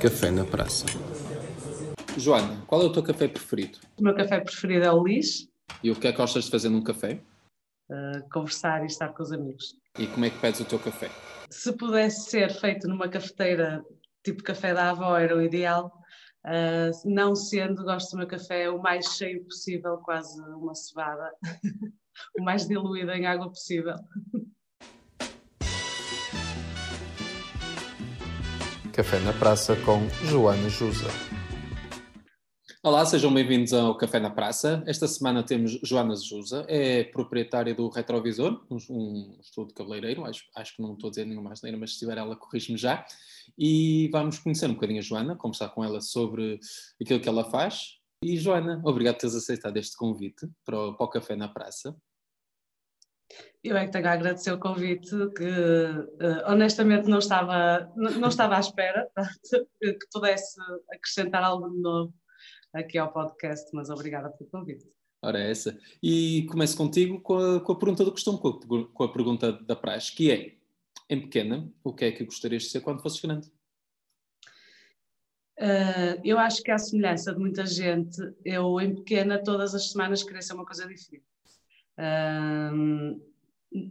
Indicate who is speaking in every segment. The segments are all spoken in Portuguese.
Speaker 1: Café na Praça.
Speaker 2: Joana, qual é o teu café preferido?
Speaker 3: O meu café preferido é o Lis,
Speaker 2: E o que é que gostas de fazer num café?
Speaker 3: uh, conversar e estar com os amigos.
Speaker 2: E como é que pedes o teu café?
Speaker 3: Se pudesse ser feito numa cafeteira tipo café da avó era o ideal, uh, não sendo, gosto do meu café o mais cheio possível, quase uma cevada, o mais diluído em água possível.
Speaker 1: Café na Praça com Joana Jusa.
Speaker 2: Olá, sejam bem-vindos ao Café na Praça. Esta semana temos Joana Jusa, é proprietária do Retrovisor, um, estudo cabeleireiro, acho, acho que não estou a dizer nenhuma asneira, mas se tiver ela, corrige-me já. E vamos conhecer um bocadinho a Joana, conversar com ela sobre aquilo que ela faz. E Joana, obrigado por teres aceitado este convite para o, para o Café na Praça.
Speaker 3: Eu é que tenho a agradecer o convite, que uh, honestamente não estava, não não estava à espera que pudesse acrescentar algo de novo aqui ao podcast, mas obrigada pelo convite.
Speaker 2: Ora, é essa. E começo contigo com a, com a pergunta do costume, com a, com a pergunta da praxe, que é, em pequena, o que é que gostarias de ser quando fosses grande?
Speaker 3: Uh, eu acho que, à semelhança de muita gente, eu, em pequena, todas as semanas queria ser uma coisa diferente. Uh,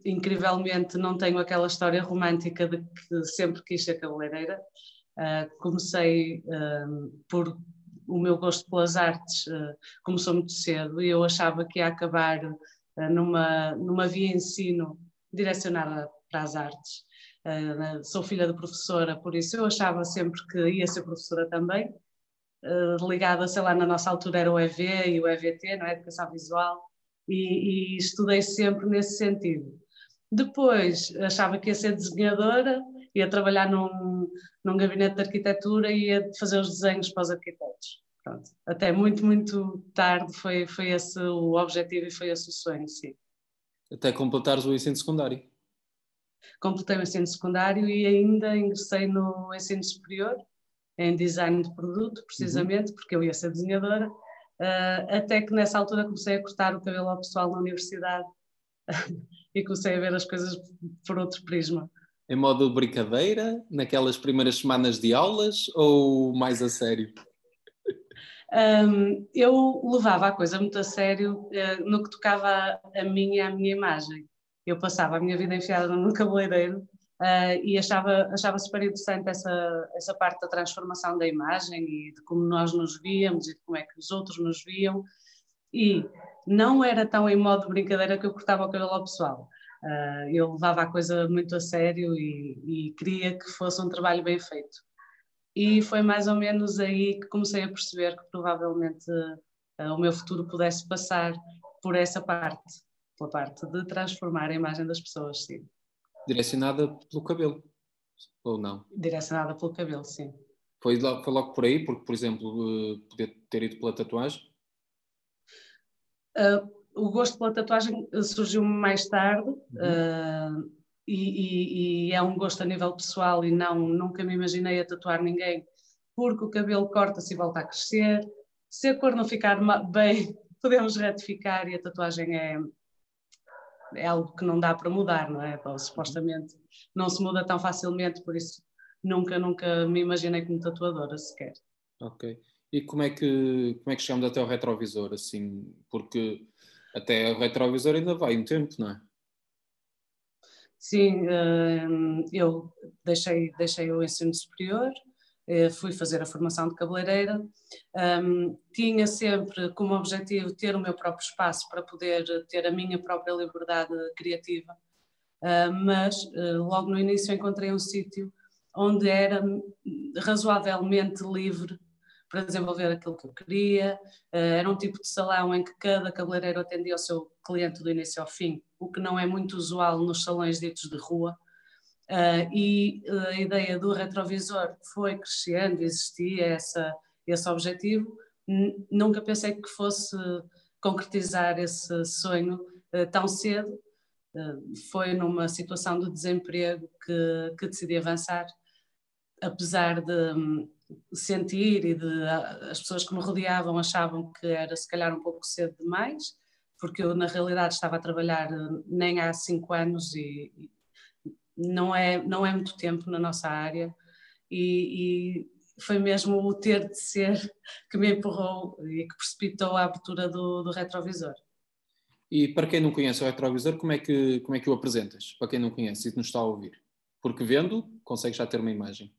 Speaker 3: incrivelmente, não tenho aquela história romântica de que sempre quis ser cabeleireira. Uh, comecei por o meu gosto pelas artes começou muito cedo e eu achava que ia acabar numa, numa via ensino direcionada para as artes. Uh, sou filha de professora, por isso eu achava sempre que ia ser professora também, uh, ligada, sei lá, na nossa altura era o EV e o EVT, não é? Educação Visual, e, e, estudei sempre nesse sentido. Depois achava que ia ser desenhadora, ia trabalhar num, num gabinete de arquitetura e ia fazer os desenhos para os arquitetos. Pronto. Até muito, muito tarde foi, foi esse o objetivo e foi esse o sonho, sim.
Speaker 2: Até completares o ensino secundário
Speaker 3: completei o ensino secundário e ainda ingressei no ensino superior, em design de produto, precisamente, uhum. porque eu ia ser desenhadora, uh, até que nessa altura comecei a cortar o cabelo ao pessoal na universidade e comecei a ver as coisas por outro prisma.
Speaker 2: Em modo brincadeira, naquelas primeiras semanas de aulas ou mais a sério?
Speaker 3: Um, eu levava a coisa muito a sério uh, no que tocava a mim e à minha imagem eu passava a minha vida enfiada no cabeleireiro uh, e achava, achava super interessante essa, essa parte da transformação da imagem e de como nós nos víamos e de como é que os outros nos viam. E não era tão em modo de brincadeira que eu cortava o cabelo ao pessoal. Uh, eu levava a coisa muito a sério e, e queria que fosse um trabalho bem feito. E foi mais ou menos aí que comecei a perceber que provavelmente uh, o meu futuro pudesse passar por essa parte pela parte de transformar a imagem das pessoas, sim.
Speaker 2: Direcionada pelo cabelo, ou não?
Speaker 3: Direcionada pelo cabelo, sim.
Speaker 2: Foi logo, foi logo por aí, porque, por exemplo, uh, poder ter ido pela tatuagem?
Speaker 3: Uh, o gosto pela tatuagem surgiu mais tarde uhum. uh, e, e, e, é um gosto a nível pessoal e não, nunca me imaginei a tatuar ninguém porque o cabelo corta-se e volta a crescer. Se a cor não ficar bem, podemos retificar e a tatuagem é, é algo que não dá para mudar, não é? Então, supostamente não se muda tão facilmente, por isso nunca, nunca me imaginei como tatuadora sequer.
Speaker 2: Ok. E como é que, como é que chegamos até ao retrovisor, assim? Porque até o retrovisor ainda vai um tempo, não é?
Speaker 3: Sim, eh, eu deixei, deixei o ensino superior, fui fazer a formação de cabeleireira, um, tinha sempre como objetivo ter o meu próprio espaço para poder ter a minha própria liberdade criativa, uh, mas uh, logo no início encontrei um sítio onde era razoavelmente livre para desenvolver aquilo que eu queria, uh, era um tipo de salão em que cada cabeleireiro atendia o seu cliente do início ao fim, o que não é muito usual nos salões ditos de rua, Uh, e uh, a ideia do retrovisor foi crescendo, existia essa, esse objetivo. Nunca pensei que fosse concretizar esse sonho uh, tão cedo. foi numa situação de desemprego que, que decidi avançar, apesar de um, sentir e de as pessoas que me rodeavam achavam que era se calhar um pouco cedo demais, porque eu na realidade estava a trabalhar nem há cinco anos e, não é, não é muito tempo na nossa área e, foi mesmo o ter de ser que me empurrou e que precipitou a abertura do, do retrovisor.
Speaker 2: E para quem não conhece o retrovisor, como é, que, como é que o apresentas? Para quem não conhece e nos está a ouvir? Porque vendo, consegue já ter uma imagem.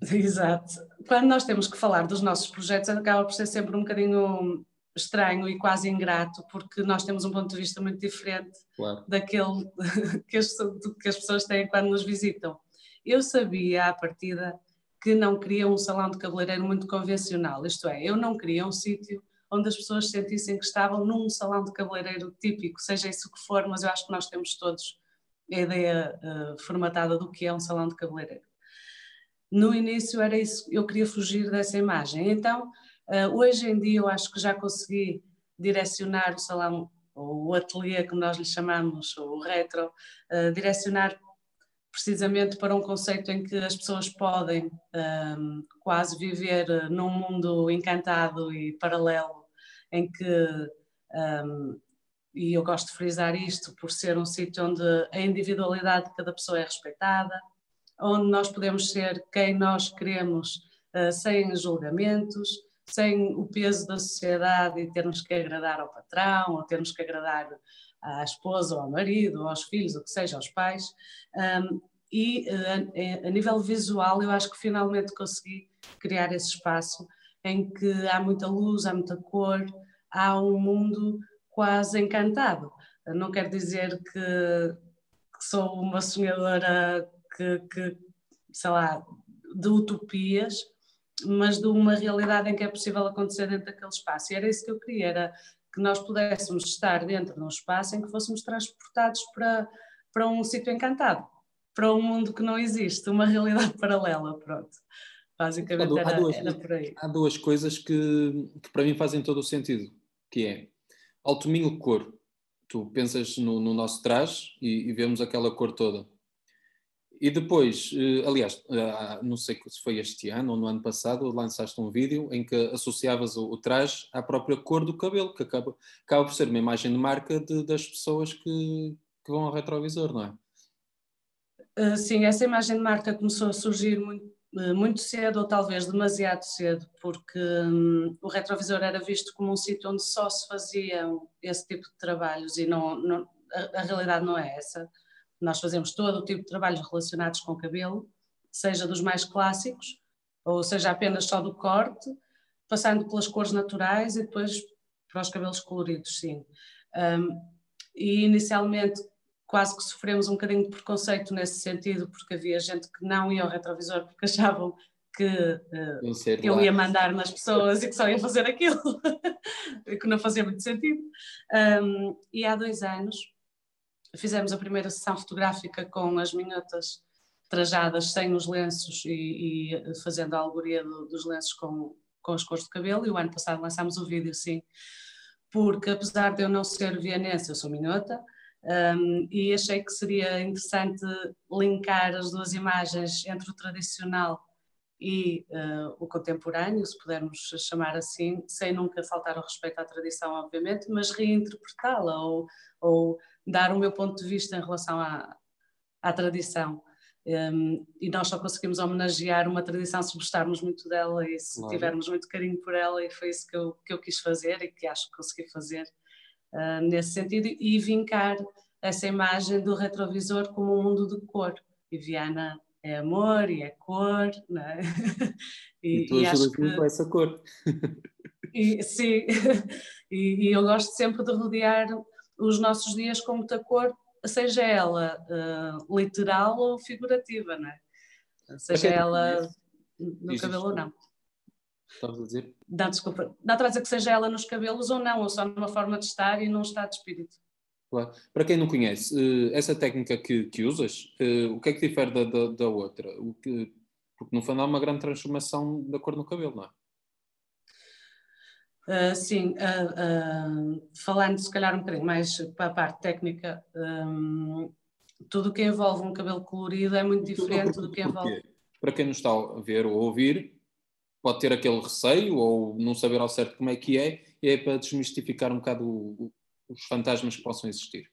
Speaker 3: Exato. Quando nós temos que falar dos nossos projetos, acaba por ser sempre um bocadinho estranho e quase ingrato, porque nós temos um ponto de vista muito diferente claro. daquele que as, que as pessoas têm quando nos visitam. Eu sabia à partida que não queria um salão de cabeleireiro muito convencional, isto é, eu não queria um sítio onde as pessoas sentissem que estavam num salão de cabeleireiro típico, seja isso que for, mas eu acho que nós temos todos a ideia uh, formatada do que é um salão de cabeleireiro. No início era isso, eu queria fugir dessa imagem. Então, hoje em dia eu acho que já consegui direcionar o salão, ou o ateliê que nós lhe chamamos, o retro, uh, direcionar precisamente para um conceito em que as pessoas podem um, quase viver num mundo encantado e paralelo, em que, um, e eu gosto de frisar isto por ser um sítio onde a individualidade de cada pessoa é respeitada, onde nós podemos ser quem nós queremos uh, sem julgamentos, sem o peso da sociedade e termos que agradar ao patrão ou termos que agradar à esposa ou ao marido, ou aos filhos, o que seja, aos pais. Um, e uh, a nível visual, eu acho que finalmente consegui criar esse espaço em que há muita luz, há muita cor, há um mundo quase encantado. Não quer dizer que, que sou uma sonhadora que, que, sei lá, de utopias, mas de uma realidade em que é possível acontecer dentro daquele espaço. E era isso que eu queria, era que nós pudéssemos estar dentro de um espaço em que fôssemos transportados para, para um sítio encantado, para um mundo que não existe, uma realidade paralela, pronto. Basicamente era, duas, era por aí.
Speaker 2: Há duas coisas que, que para mim fazem todo o sentido, que é alto de cor. Tu pensas no, no nosso traje e, e vemos aquela cor toda e depois, eh, aliás, eh, não sei se foi este ano ou no ano passado, lançaste um vídeo em que associavas o traje à própria cor do cabelo, que acaba, acaba por ser uma imagem de marca de, das pessoas que, que vão ao retrovisor, não é?
Speaker 3: Uh, sim, essa imagem de marca começou a surgir muito, muito cedo, ou talvez demasiado cedo, porque um, o retrovisor era visto como um sítio onde só se faziam esse tipo de trabalhos e não, não a, a realidade não é essa nós fazemos todo o tipo de trabalhos relacionados com o cabelo, seja dos mais clássicos, ou seja apenas só do corte, passando pelas cores naturais e depois para os cabelos coloridos, sim. Um, e inicialmente quase que sofremos um bocadinho de preconceito nesse sentido, porque havia gente que não ia ao retrovisor porque achavam que, uh, eu ia mandar nas pessoas e que só ia fazer aquilo, que não fazia muito sentido. Um, e há dois anos fizemos a primeira sessão fotográfica com as minhotas trajadas sem os lenços e, e fazendo a alegoria do, dos lenços com, com as cores de cabelo. E o ano passado lançámos o vídeo sim, porque apesar de eu não ser vienense, eu sou minhota um, e achei que seria interessante linkar as duas imagens entre o tradicional e uh, o contemporâneo, se pudermos chamar assim, sem nunca faltar ao respeito à tradição, obviamente, mas reinterpretá-la ou, ou dar o meu ponto de vista em relação à, à tradição. Um, e nós só conseguimos homenagear uma tradição se gostarmos muito dela e se claro. tivermos muito carinho por ela, e foi isso que eu, que eu quis fazer e que acho que consegui fazer uh, nesse sentido, e vincar essa imagem do retrovisor como um mundo de cor. E Viana é amor e é cor, não é?
Speaker 2: E, e tu e acho que... com essa cor.
Speaker 3: E, sim, e, e eu gosto sempre de rodear os nossos dias com muita cor, seja ela uh, literal ou figurativa, não é? Seja ela no Diz cabelo ou não.
Speaker 2: Estavas a dizer?
Speaker 3: Não, desculpa. Não a dizer que seja ela nos cabelos ou não, ou só numa forma de estar e num estado de espírito.
Speaker 2: Claro. Para quem não conhece, eh, essa técnica que, que usas, eh, o que é que difere da, da, da outra? O que, porque no fundo há uma grande transformação da cor no cabelo, não é?
Speaker 3: Uh, sim, uh, uh, falando se calhar um bocadinho mais para a parte técnica, um, tudo o que envolve um cabelo colorido é muito diferente do que envolve.
Speaker 2: Para quem nos está a ver ou ouvir, pode ter aquele receio ou não saber ao certo como é que é, e é para desmistificar um bocado o, os fantasmas que possam existir.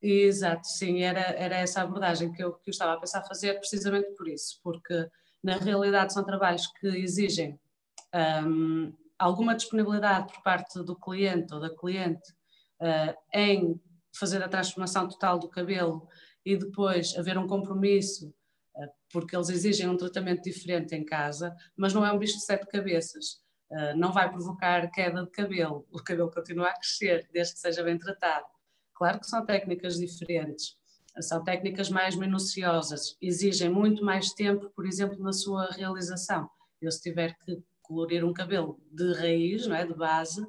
Speaker 3: Exato, sim, era, era essa abordagem que eu, que eu estava a pensar fazer precisamente por isso, porque Na realidade, são trabalhos que exigem um, alguma disponibilidade por parte do cliente ou da cliente uh, em fazer a transformação total do cabelo e depois haver um compromisso, uh, porque eles exigem um tratamento diferente em casa, mas não é um bicho de sete cabeças. Uh, não vai provocar queda de cabelo, o cabelo continua a crescer, desde que seja bem tratado. Claro que são técnicas diferentes, são técnicas mais minuciosas, exigem muito mais tempo, por exemplo, na sua realização. Eu, se tiver que colorir um cabelo de raiz, não é, de base,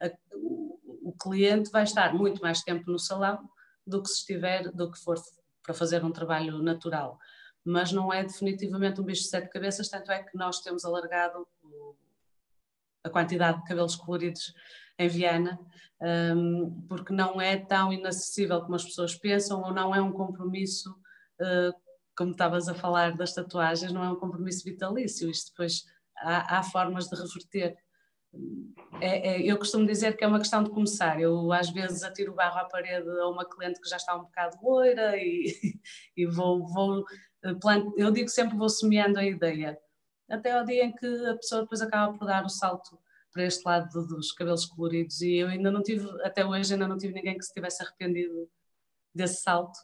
Speaker 3: a, o, o, cliente vai estar muito mais tempo no salão do que se estiver, do que for para fazer um trabalho natural. Mas não é definitivamente um bicho de sete cabeças, tanto é que nós temos alargado o, a quantidade de cabelos coloridos em Viana, um, porque não é tão inacessível como as pessoas pensam, ou não é um compromisso, uh, como estavas a falar das tatuagens, não é um compromisso vitalício, isto depois há, há formas de reverter. É, é, eu costumo dizer que é uma questão de começar. Eu às vezes atiro barro à parede a uma cliente que já está um bocado loira e, e vou, vou eh, eu digo sempre vou semeando a ideia, até ao dia em que a pessoa depois acaba por dar o salto para este lado dos cabelos coloridos e eu ainda não tive, até hoje ainda não tive ninguém que se tivesse arrependido desse salto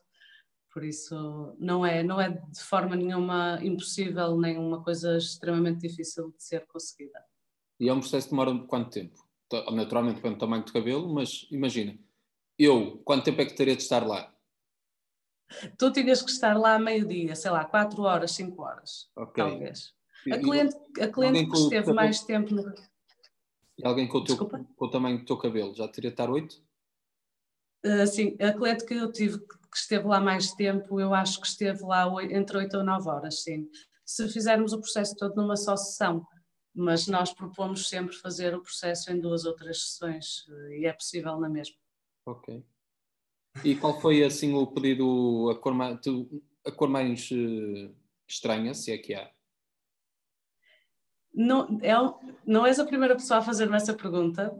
Speaker 3: por isso, não é, não é de forma nenhuma impossível, nem uma coisa extremamente difícil de ser conseguida.
Speaker 2: E é um processo que demora quanto tempo? Naturalmente depende do tamanho do cabelo, mas imagina, eu, quanto tempo é que teria de estar lá?
Speaker 3: Tu tinhas que estar lá a meio-dia, sei lá, 4 horas, 5 horas, okay. talvez. A cliente, a cliente que esteve mais tempo no.
Speaker 2: E alguém com o, teu, com o tamanho do teu cabelo já teria de estar 8?
Speaker 3: Uh, sim, a cliente que eu tive que esteve lá mais tempo, eu acho que esteve lá entre 8 ou 9 horas, sim. Se fizermos o processo todo numa só sessão, mas nós propomos sempre fazer o processo em duas ou três sessões eh, e é possível na mesma.
Speaker 2: Ok. E qual foi assim o pedido, a cor mais, a cor mais uh, estranha, se é que há?
Speaker 3: Não, é, não és a primeira pessoa a fazer-me essa pergunta,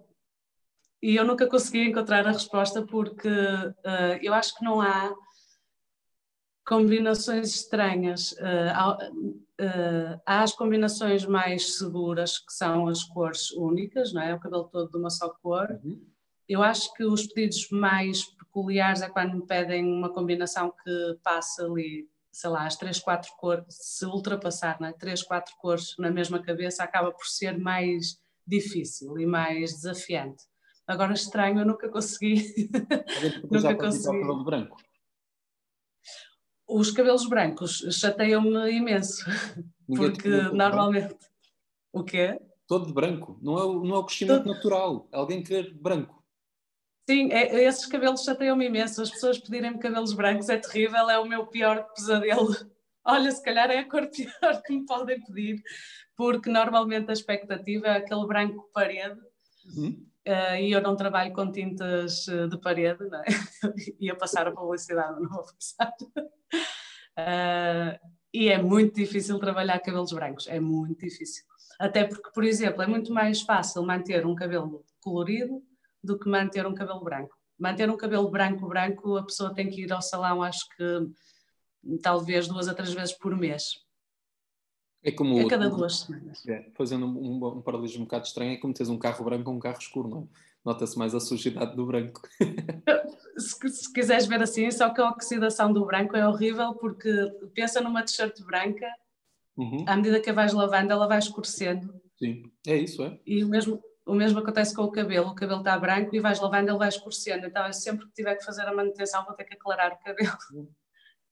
Speaker 3: e eu nunca consegui encontrar a resposta porque uh, eu acho que não há combinações estranhas. Uh, há, uh, há, as combinações mais seguras, que são as cores únicas, não é? O cabelo todo de uma só cor. Uhum. Eu acho que os pedidos mais peculiares é quando me pedem uma combinação que passa ali, sei lá, as três, quatro cores, se ultrapassar, não é? Três, quatro cores na mesma cabeça, acaba por ser mais difícil e mais desafiante. Agora estranho, eu nunca consegui.
Speaker 2: nunca consegui. cabelo branco?
Speaker 3: Os cabelos brancos chateiam-me imenso. Ninguém porque normalmente. O quê?
Speaker 2: Todo de branco. Não é, o, não é o crescimento Todo... natural. É alguém querer branco.
Speaker 3: Sim, é, esses cabelos chateiam-me imenso. As pessoas pedirem-me cabelos brancos é terrível, é o meu pior pesadelo. Olha, se calhar é a cor pior que me podem pedir, porque normalmente a expectativa é aquele branco parede. Uhum uh, e eu não trabalho com tintas eh, de parede, não é? ia passar a publicidade, não vou passar. Uh, e é muito difícil trabalhar cabelos brancos, é muito difícil. Até porque, por exemplo, é muito mais fácil manter um cabelo colorido do que manter um cabelo branco. Manter um cabelo branco, branco, a pessoa tem que ir ao salão, acho que talvez duas a três vezes por mês.
Speaker 2: É como.
Speaker 3: A cada duas semanas.
Speaker 2: É, fazendo um, um, paralelismo um bocado estranho, é como teres um carro branco ou um carro escuro, não é? Nota-se mais a sujidade do branco.
Speaker 3: se, se, quiseres ver assim, só que a oxidação do branco é horrível porque pensa numa t-shirt branca, uhum. à medida que a vais lavando, ela vai escurecendo.
Speaker 2: Sim, é isso, é.
Speaker 3: E o mesmo, o mesmo acontece com o cabelo. O cabelo está branco e vais lavando, ele vai escurecendo. Então, sempre que tiver que fazer a manutenção, vou ter que aclarar o cabelo. Uhum.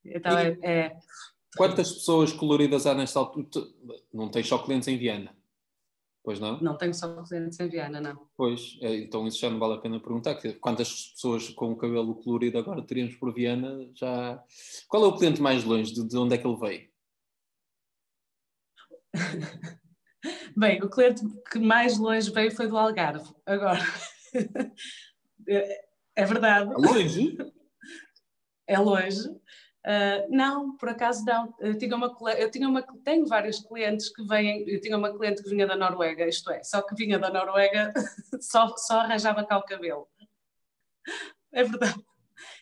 Speaker 3: Então, e... é, é
Speaker 2: Quantas pessoas coloridas há nesta altura? Não tens só clientes em Viana? Pois não?
Speaker 3: Não tenho só clientes em Viana, não.
Speaker 2: Pois, é, então isso já não vale a pena perguntar. Quantas pessoas com o cabelo colorido agora teríamos por Viana? Já... Qual é o cliente mais longe? De, de onde é que ele veio?
Speaker 3: Bem, o cliente que mais longe veio foi do Algarve. Agora, é, é verdade.
Speaker 2: É longe?
Speaker 3: É longe. Uh, não, por acaso não. Eu tinha uma, eu tinha uma, tenho vários clientes que vêm, eu tinha uma cliente que vinha da Noruega, isto é, só que vinha da Noruega, só, só arranjava cá o cabelo. É verdade.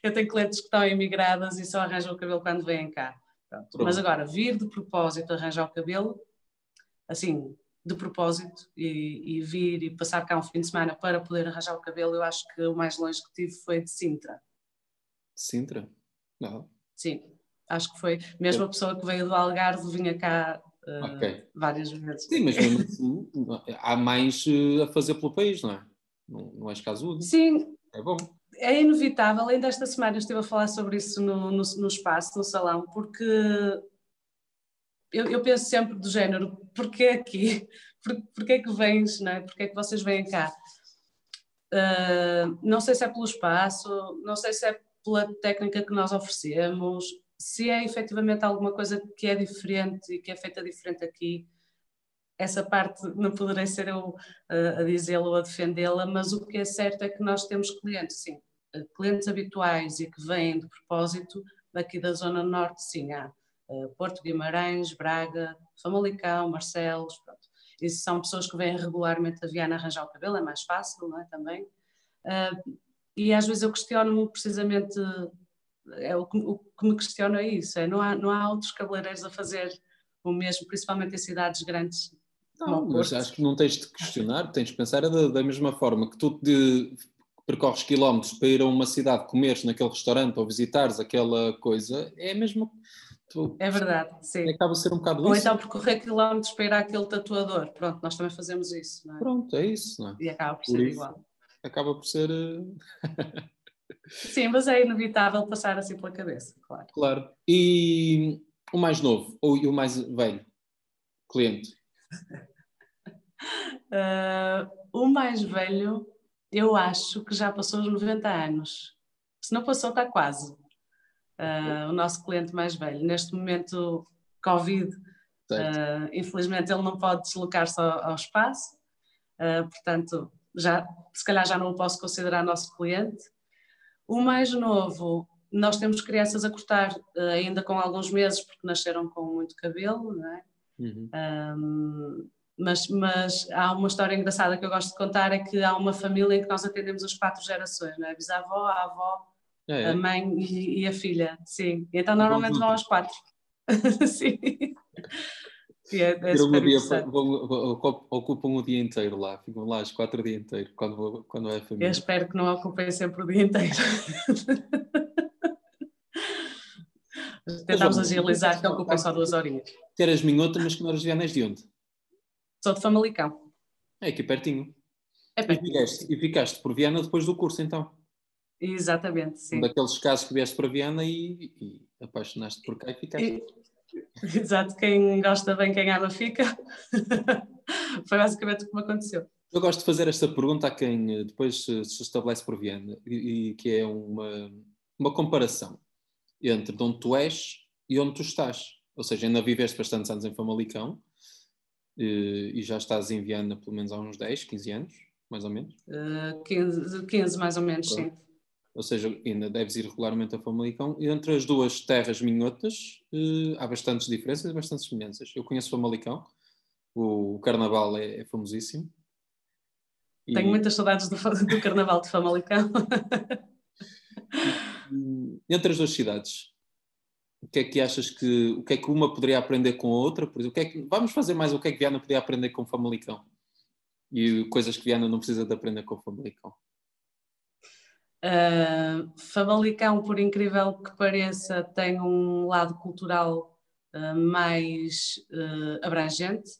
Speaker 3: Eu tenho clientes que estão imigradas e só arranjam o cabelo quando vêm cá. Pronto. Mas agora, vir de propósito arranjar o cabelo, assim, de propósito, e, e, vir e passar cá um fim de semana para poder arranjar o cabelo, eu acho que o mais longe que tive foi de Sintra.
Speaker 2: Sintra? Não.
Speaker 3: Sim, acho que foi. Mesmo a pessoa que veio do Algarve vinha cá uh, okay. várias vezes.
Speaker 2: Sim, mas mesmo assim, há mais uh, a fazer pelo país, não é? Não, não és casudo?
Speaker 3: Sim.
Speaker 2: É bom
Speaker 3: é inevitável, ainda esta semana eu estive a falar sobre isso no, no, no espaço, no salão, porque eu, eu, penso sempre do género, porquê aqui? Por, porquê que vens, não é? Porquê que vocês vêm cá? Uh, não sei se é pelo espaço, não sei se é pela técnica que nós oferecemos, se é efetivamente alguma coisa que é diferente e que é feita diferente aqui, essa parte não poderei ser eu uh, a dizê-la ou a defendê-la, mas o que é certo é que nós temos clientes, sim, clientes habituais e que vêm de propósito daqui da Zona Norte, sim, há uh, Porto Guimarães, Braga, Famalicão, Marcelos, pronto. Isso são pessoas que vêm regularmente a Viana arranjar o cabelo, é mais fácil, não é, também. Uh, e às vezes eu questiono-me precisamente, é, o, que, o que me questiono é isso, é, não, há, não há outros cabeleireiros a fazer o mesmo, principalmente em cidades grandes
Speaker 2: não, mas acho que não tens de questionar, tens de pensar da, da mesma forma que tu de, percorres quilómetros para ir a uma cidade, comeres naquele restaurante ou visitares aquela coisa, é mesmo.
Speaker 3: Tu, é verdade, sim.
Speaker 2: Acaba a ser um bocado
Speaker 3: ou
Speaker 2: isso.
Speaker 3: Então percorrer quilómetros para ir àquele tatuador. Pronto, nós também fazemos isso, não é?
Speaker 2: Pronto, é isso, não é?
Speaker 3: E acaba por, por ser isso, igual.
Speaker 2: Acaba por ser. Eh,
Speaker 3: sim, mas é inevitável passar assim pela cabeça, claro.
Speaker 2: Claro. E o mais novo, ou o mais velho cliente?
Speaker 3: Uh, o mais velho, eu acho que já passou os 90 anos. Se não passou, está quase. Uh, o nosso cliente mais velho. Neste momento, Covid, uh, infelizmente ele não pode deslocar-se ao, ao, espaço, portanto, já, se calhar já não o posso considerar nosso cliente. O mais novo, nós temos crianças a cortar ainda com alguns meses, porque nasceram com muito cabelo, não é? Uhum. Um, mas, mas há uma história engraçada que eu gosto de contar, é que há uma família em que nós atendemos as quatro gerações, não é? A bisavó, a avó, é, é. a mãe e, e, a filha, sim. Então normalmente vão aos quatro. sim.
Speaker 2: É, é dia, vão, vão, ocupam o dia inteiro lá, ficam lá os quatro o dia inteiro, quando, quando é a família.
Speaker 3: Eu espero que não ocupem sempre o dia inteiro. Tentámos agilizar que ocupem só duas horinhas.
Speaker 2: Ter as minhotas, mas que horas vianas de onde?
Speaker 3: Sou de Famalicão.
Speaker 2: É aqui pertinho.
Speaker 3: É pertinho.
Speaker 2: E ficaste, e ficaste por Viana depois do curso, então?
Speaker 3: Exatamente, sim.
Speaker 2: Um daqueles casos que vieste para Viana e, e apaixonaste por cá e ficaste. E,
Speaker 3: exato, quem gosta bem, quem ama fica. Foi basicamente o que me aconteceu.
Speaker 2: Eu gosto de fazer esta pergunta a quem eh, depois se, se estabelece por Viana, e, e, que é uma, uma comparação entre de onde tu és e onde tu estás. Ou seja, ainda viveste bastantes anos em Famalicão, eh, e já estás em Viana pelo menos há uns 10, 15 anos, mais ou menos?
Speaker 3: Uh, 15, 15, mais ou menos, Pronto. sim.
Speaker 2: Ou seja, ainda deves ir regularmente a Famalicão. E entre as duas terras minhotas uh, há bastantes diferenças e bastantes semelhanças. Eu conheço Famalicão, o, o Carnaval é, é famosíssimo.
Speaker 3: E... Tenho muitas saudades do, do Carnaval de Famalicão.
Speaker 2: entre as duas cidades, o que é que achas que o que é que uma poderia aprender com a outra? Por exemplo, o que é que, vamos fazer mais o que é que Viana poderia aprender com Famalicão e coisas que Viana não precisa de aprender com Famalicão.
Speaker 3: Uh, Famalicão, por incrível que pareça, tem um lado cultural uh, mais uh, abrangente,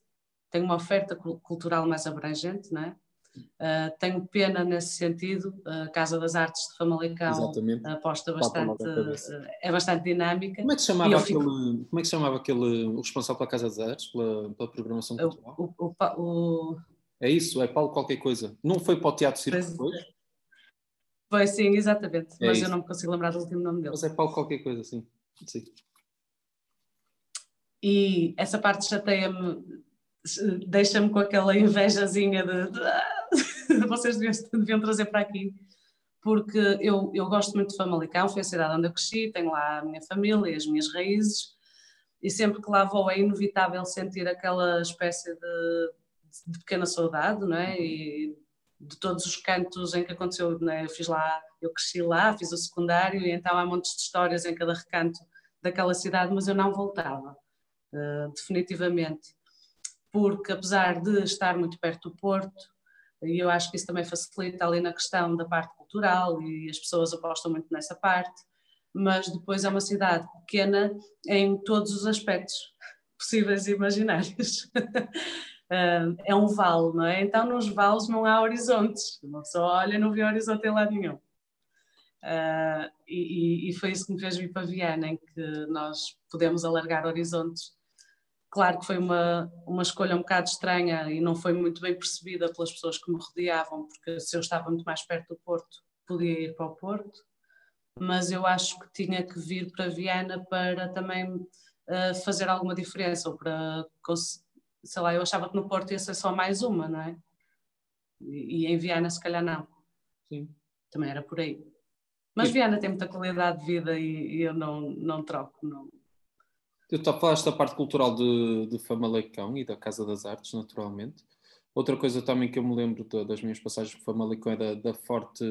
Speaker 3: tem uma oferta cultural mais abrangente, não é? Uh, tenho pena nesse sentido. A Casa das Artes de Famalicão aposta bastante, é bastante dinâmica.
Speaker 2: Como é que se chamava aquele, fico... como é que chamava aquele o responsável pela Casa das Artes, pela, pela programação cultural?
Speaker 3: O, o, o,
Speaker 2: é isso, é Paulo qualquer coisa. Não foi para o Teatro Circo depois?
Speaker 3: Foi sim, exatamente. É mas isso. eu não me consigo lembrar do último nome dele.
Speaker 2: Mas é Paulo qualquer coisa, sim. sim.
Speaker 3: E essa parte chateia-me deixa-me com aquela invejazinha de, de vocês deviam, deviam, trazer para aqui, porque eu, eu gosto muito de Famalicão, foi a cidade onde eu cresci, tenho lá a minha família, as minhas raízes, e sempre que lá vou é inevitável sentir aquela espécie de, de pequena saudade, não é? E de todos os cantos em que aconteceu, não é? eu fiz lá, eu cresci lá, fiz o secundário, e então há montes de histórias em cada recanto daquela cidade, mas eu não voltava, uh, definitivamente, porque apesar de estar muito perto do Porto, e eu acho que isso também facilita ali na questão da parte cultural e as pessoas apostam muito nessa parte, mas depois é uma cidade pequena em todos os aspectos possíveis e imaginários. é um vale, não é? Então nos vales não há horizontes, uma pessoa olha não vê horizonte em lado nenhum. Uh, e, e, foi isso que me fez vir para Viana, em que nós podemos alargar horizontes. Claro que foi uma, uma escolha um bocado estranha e não foi muito bem percebida pelas pessoas que me rodeavam, porque se eu estava muito mais perto do Porto, podia ir para o Porto, mas eu acho que tinha que vir para Viana para também uh, fazer alguma diferença, ou para, sei lá, eu achava que no Porto ia ser só mais uma, não é? E, e em Viana se calhar não.
Speaker 2: Sim.
Speaker 3: Também era por aí. Mas Viana tem muita qualidade de vida e, e eu não, não troco. Não.
Speaker 2: Tu falaste da parte cultural de, de Famalicão e da Casa das Artes, naturalmente. Outra coisa também que eu me lembro de, das minhas passagens por Famalicão é da, da forte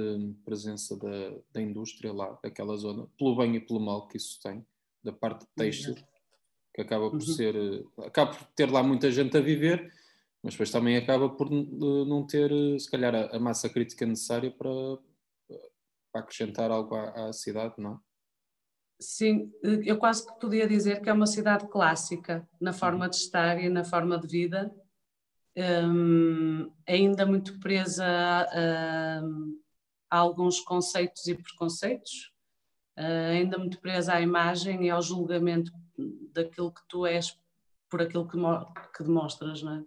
Speaker 2: presença da, da, indústria lá, daquela zona, pelo bem e pelo mal que isso tem, da parte têxtil, que acaba por uhum. ser, acaba por ter lá muita gente a viver, mas depois também acaba por não ter, se calhar, a, a massa crítica necessária para, para acrescentar algo à, à cidade, não é?
Speaker 3: Sim, eu quase que podia dizer que é uma cidade clássica na forma de estar e na forma de vida, um, ainda muito presa a, a, alguns conceitos e preconceitos, uh, ainda muito presa à imagem e ao julgamento daquilo que tu és por aquilo que, que demonstras, não é?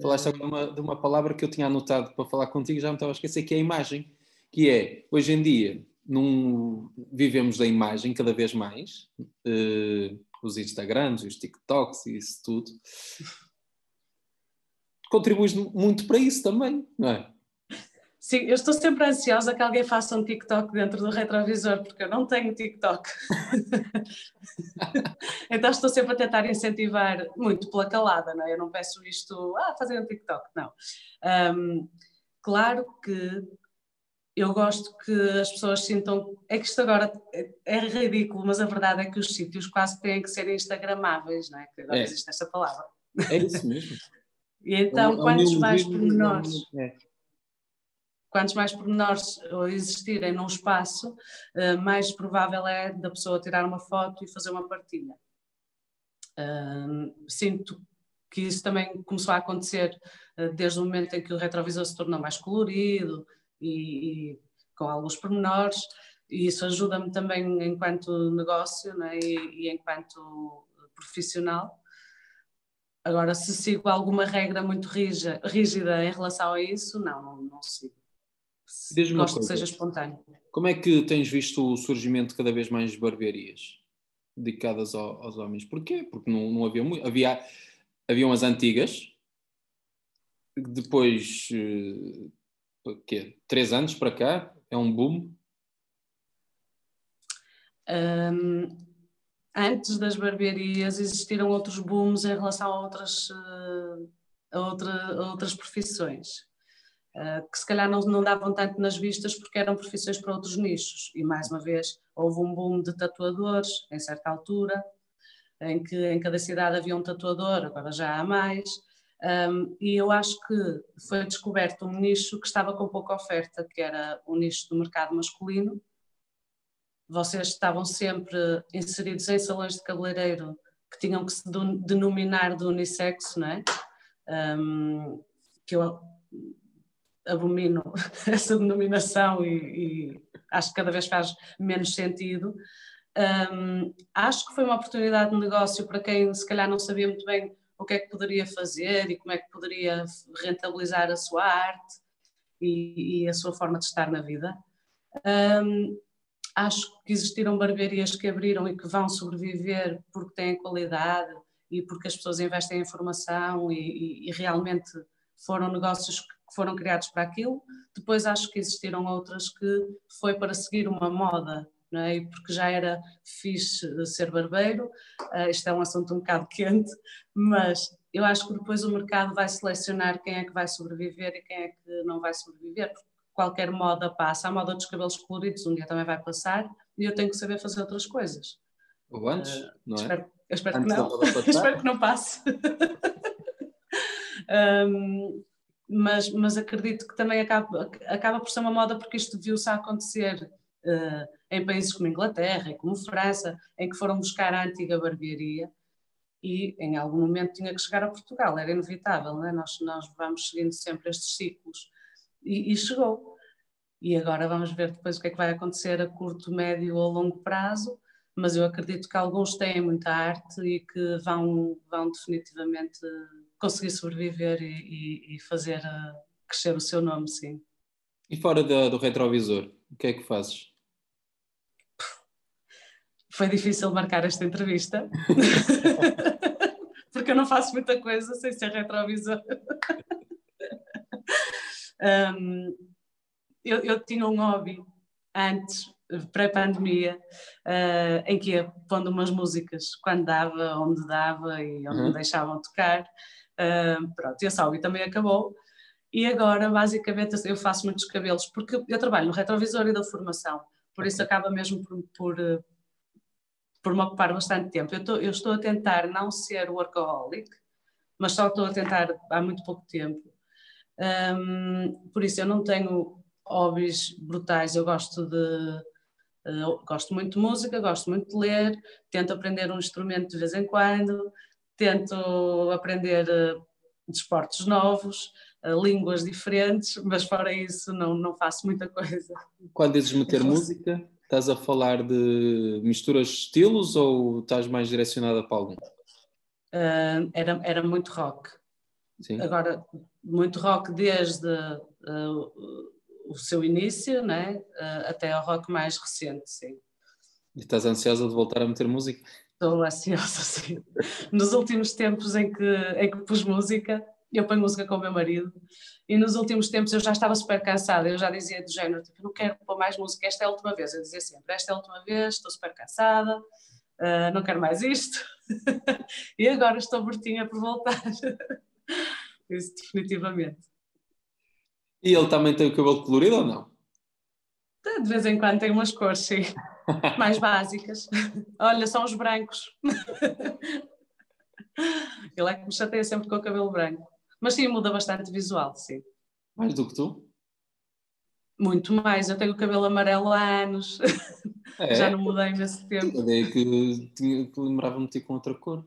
Speaker 2: Falaste agora de uma, de uma palavra que eu tinha anotado para falar contigo, já me estava a esquecer, que é a imagem que é, hoje em dia, num, vivemos da imagem cada vez mais, uh, os Instagrams, os TikToks e isso tudo, contribuis muito para isso também, não é?
Speaker 3: Sim, eu estou sempre ansiosa que alguém faça um TikTok dentro do retrovisor, porque eu não tenho TikTok. então estou sempre a tentar incentivar, muito pela calada, não é? Eu não peço isto, ah, fazer um TikTok, não. Um, claro que eu gosto que as pessoas sintam. É que isto agora é ridículo, mas a verdade é que os sítios quase têm que ser Instagramáveis, não é? Que agora é. existe esta palavra.
Speaker 2: É isso mesmo.
Speaker 3: e então, quantos mais pormenores. É. Quantos mais pormenores existirem num espaço, eh, mais provável é da pessoa tirar uma foto e fazer uma partilha. sinto que isso também começou a acontecer eh, desde o momento em que o retrovisor se tornou mais colorido, e, e com alguns pormenores, e isso ajuda-me também enquanto negócio né, e, e, enquanto profissional. Agora, se sigo alguma regra muito rígida, rígida em relação a isso, não, não, não sigo. Gosto que seja espontâneo.
Speaker 2: Como é que tens visto o surgimento de cada vez mais de barbearias dedicadas ao, aos homens? Porquê? Porque não, não havia muito. Havia, havia umas antigas, depois eh, quê? três anos para cá? É um boom?
Speaker 3: Um, antes das barbearias existiram outros booms em relação a outras, uh, a outra, a outras profissões. Uh, que se calhar não, não davam tanto nas vistas porque eram profissões para outros nichos. E mais uma vez, houve um boom de tatuadores em certa altura, em que em cada cidade havia um tatuador, agora já há mais. Um, e eu acho que foi descoberto um nicho que estava com pouca oferta, que era o nicho do mercado masculino. Vocês estavam sempre inseridos em salões de cabeleireiro que tinham que se denominar de unissex, não é? Um, que eu abomino essa denominação e, e, acho que cada vez faz menos sentido. Um, acho que foi uma oportunidade de negócio para quem se calhar não sabia muito bem o que é que poderia fazer e como é que poderia rentabilizar a sua arte e, e a sua forma de estar na vida. Um, acho que existiram barbearias que abriram e que vão sobreviver porque têm qualidade e porque as pessoas investem em formação e, e, e realmente foram negócios que foram criados para aquilo. Depois acho que existiram outras que foi para seguir uma moda não é? porque já era fixe ser barbeiro, uh, isto é um assunto um bocado quente, mas eu acho que depois o mercado vai selecionar quem é que vai sobreviver e quem é que não vai sobreviver, porque qualquer moda passa, a moda dos cabelos coloridos um dia também vai passar e eu tenho que saber fazer outras coisas.
Speaker 2: Ou antes, uh, não é?
Speaker 3: Espero, eu espero antes que não. espero que não passe. um, mas, mas acredito que também acaba, acaba por ser uma moda porque isto viu-se a acontecer uh, em países como Inglaterra e como França, em que foram buscar a antiga barbearia e em algum momento tinha que chegar a Portugal, era inevitável, não é? nós, nós vamos seguindo sempre estes ciclos e, e, chegou. E agora vamos ver depois o que é que vai acontecer a curto, médio ou longo prazo, mas eu acredito que alguns têm muita arte e que vão, vão definitivamente conseguir sobreviver e, e fazer uh, crescer o seu nome, sim.
Speaker 2: E fora do, do retrovisor, o que é que fazes?
Speaker 3: Foi difícil marcar esta entrevista, porque eu não faço muita coisa sem ser retrovisor. um, eu, eu tinha um hobby antes, pré-pandemia, uh, em que ia pondo umas músicas quando dava, onde dava e onde uhum. me deixavam tocar. Uh, pronto, esse hobby também acabou. E agora, basicamente, eu faço muitos cabelos, porque eu trabalho no retrovisor e da formação, por isso acaba mesmo por, por, por me ocupar bastante tempo. Eu, tô, eu estou a tentar não ser workaholic, mas só estou a tentar há muito pouco tempo. Um, por isso, eu não tenho hobbies brutais, eu gosto de. Uh, gosto muito de música, gosto muito de ler, tento aprender um instrumento de vez em quando, tento aprender uh, desportos novos, uh, línguas diferentes, mas fora isso não, não faço muita coisa.
Speaker 2: Quando dizes meter música, estás a falar de misturas de estilos ou estás mais direcionada para algum?
Speaker 3: Uh, era, era muito rock. Sim. Agora, muito rock desde uh, o seu início né? Uh, até ao rock mais recente, sim.
Speaker 2: E estás ansiosa de voltar a meter música?
Speaker 3: Estou ansiosa, sim. Nos últimos tempos em que, em que pus música, eu ponho música com o meu marido, e nos últimos tempos eu já estava super cansada, eu já dizia do género, tipo, não quero pôr mais música, esta é a última vez, eu dizia sempre, esta é a última vez, estou super cansada, uh, não quero mais isto, e agora estou mortinha por voltar. Isso definitivamente.
Speaker 2: E ele também tem o cabelo colorido ou não?
Speaker 3: De vez em quando tem umas cores, sim. Mais básicas. Olha, são os brancos. Ele é que me chateia sempre com o cabelo branco. Mas sim, muda bastante visual, sim.
Speaker 2: Mais do que tu?
Speaker 3: Muito mais. Eu tenho o cabelo amarelo há anos. É? Já não mudei nesse tempo.
Speaker 2: A ideia que, que lembrava-me de ti com outra cor.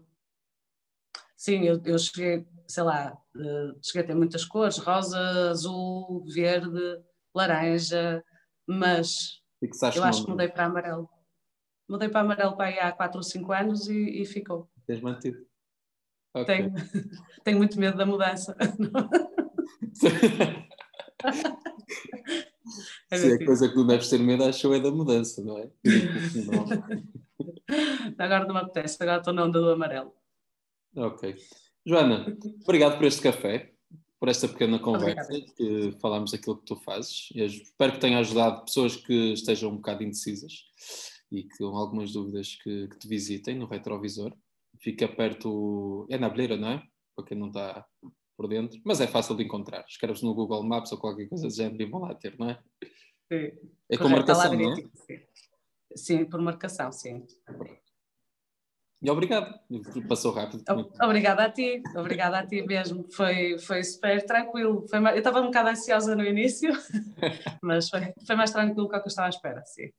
Speaker 3: Sim, eu, eu cheguei, sei lá, uh, cheguei a ter muitas cores, rosa, azul, verde, laranja, mas eu acho que mudei para amarelo. Mudei para amarelo para aí há 4 ou 5 anos e, e ficou.
Speaker 2: Tens mantido?
Speaker 3: Okay. Tenho, tenho muito medo da mudança.
Speaker 2: é Se é coisa que não deves ter medo, acho que é da mudança, não é?
Speaker 3: agora não me apetece, agora estou na onda do amarelo.
Speaker 2: Ok. Joana, obrigado por este café, por esta pequena conversa, Obrigada. que falámos aquilo que tu fazes. Eu espero que tenha ajudado pessoas que estejam um bocado indecisas e que tenham algumas dúvidas que, que te visitem no retrovisor. Fica perto, é na Abelheira, não é? Para quem não está por dentro, mas é fácil de encontrar. Escreves no Google Maps ou qualquer coisa do género e vão lá ter, não é?
Speaker 3: Sim.
Speaker 2: É com marcação, não é?
Speaker 3: Sim. sim, por marcação, sim.
Speaker 2: E obrigado, passou rápido.
Speaker 3: Obrigada a ti, obrigada a ti mesmo. Foi, foi super tranquilo. Foi, eu estava um bocado ansiosa no início, mas foi, foi mais tranquilo do que eu estava à espera, sim.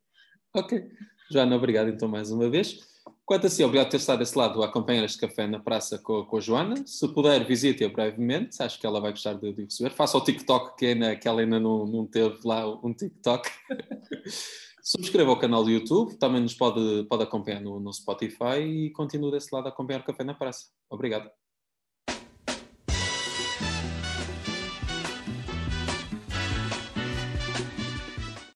Speaker 2: Ok. Joana, obrigado então mais uma vez. Quanto a si, obrigado por ter estado desse lado a acompanhar este café na praça com, com a Joana. Se puder, visite-a brevemente, acho que ela vai gostar de, de receber. Faça o TikTok, que, ainda, que ela ainda não, não teve lá um TikTok. Subscreva o canal do YouTube, também nos pode, pode acompanhar no, no Spotify e continue desse lado a acompanhar o Café na Praça. Obrigado.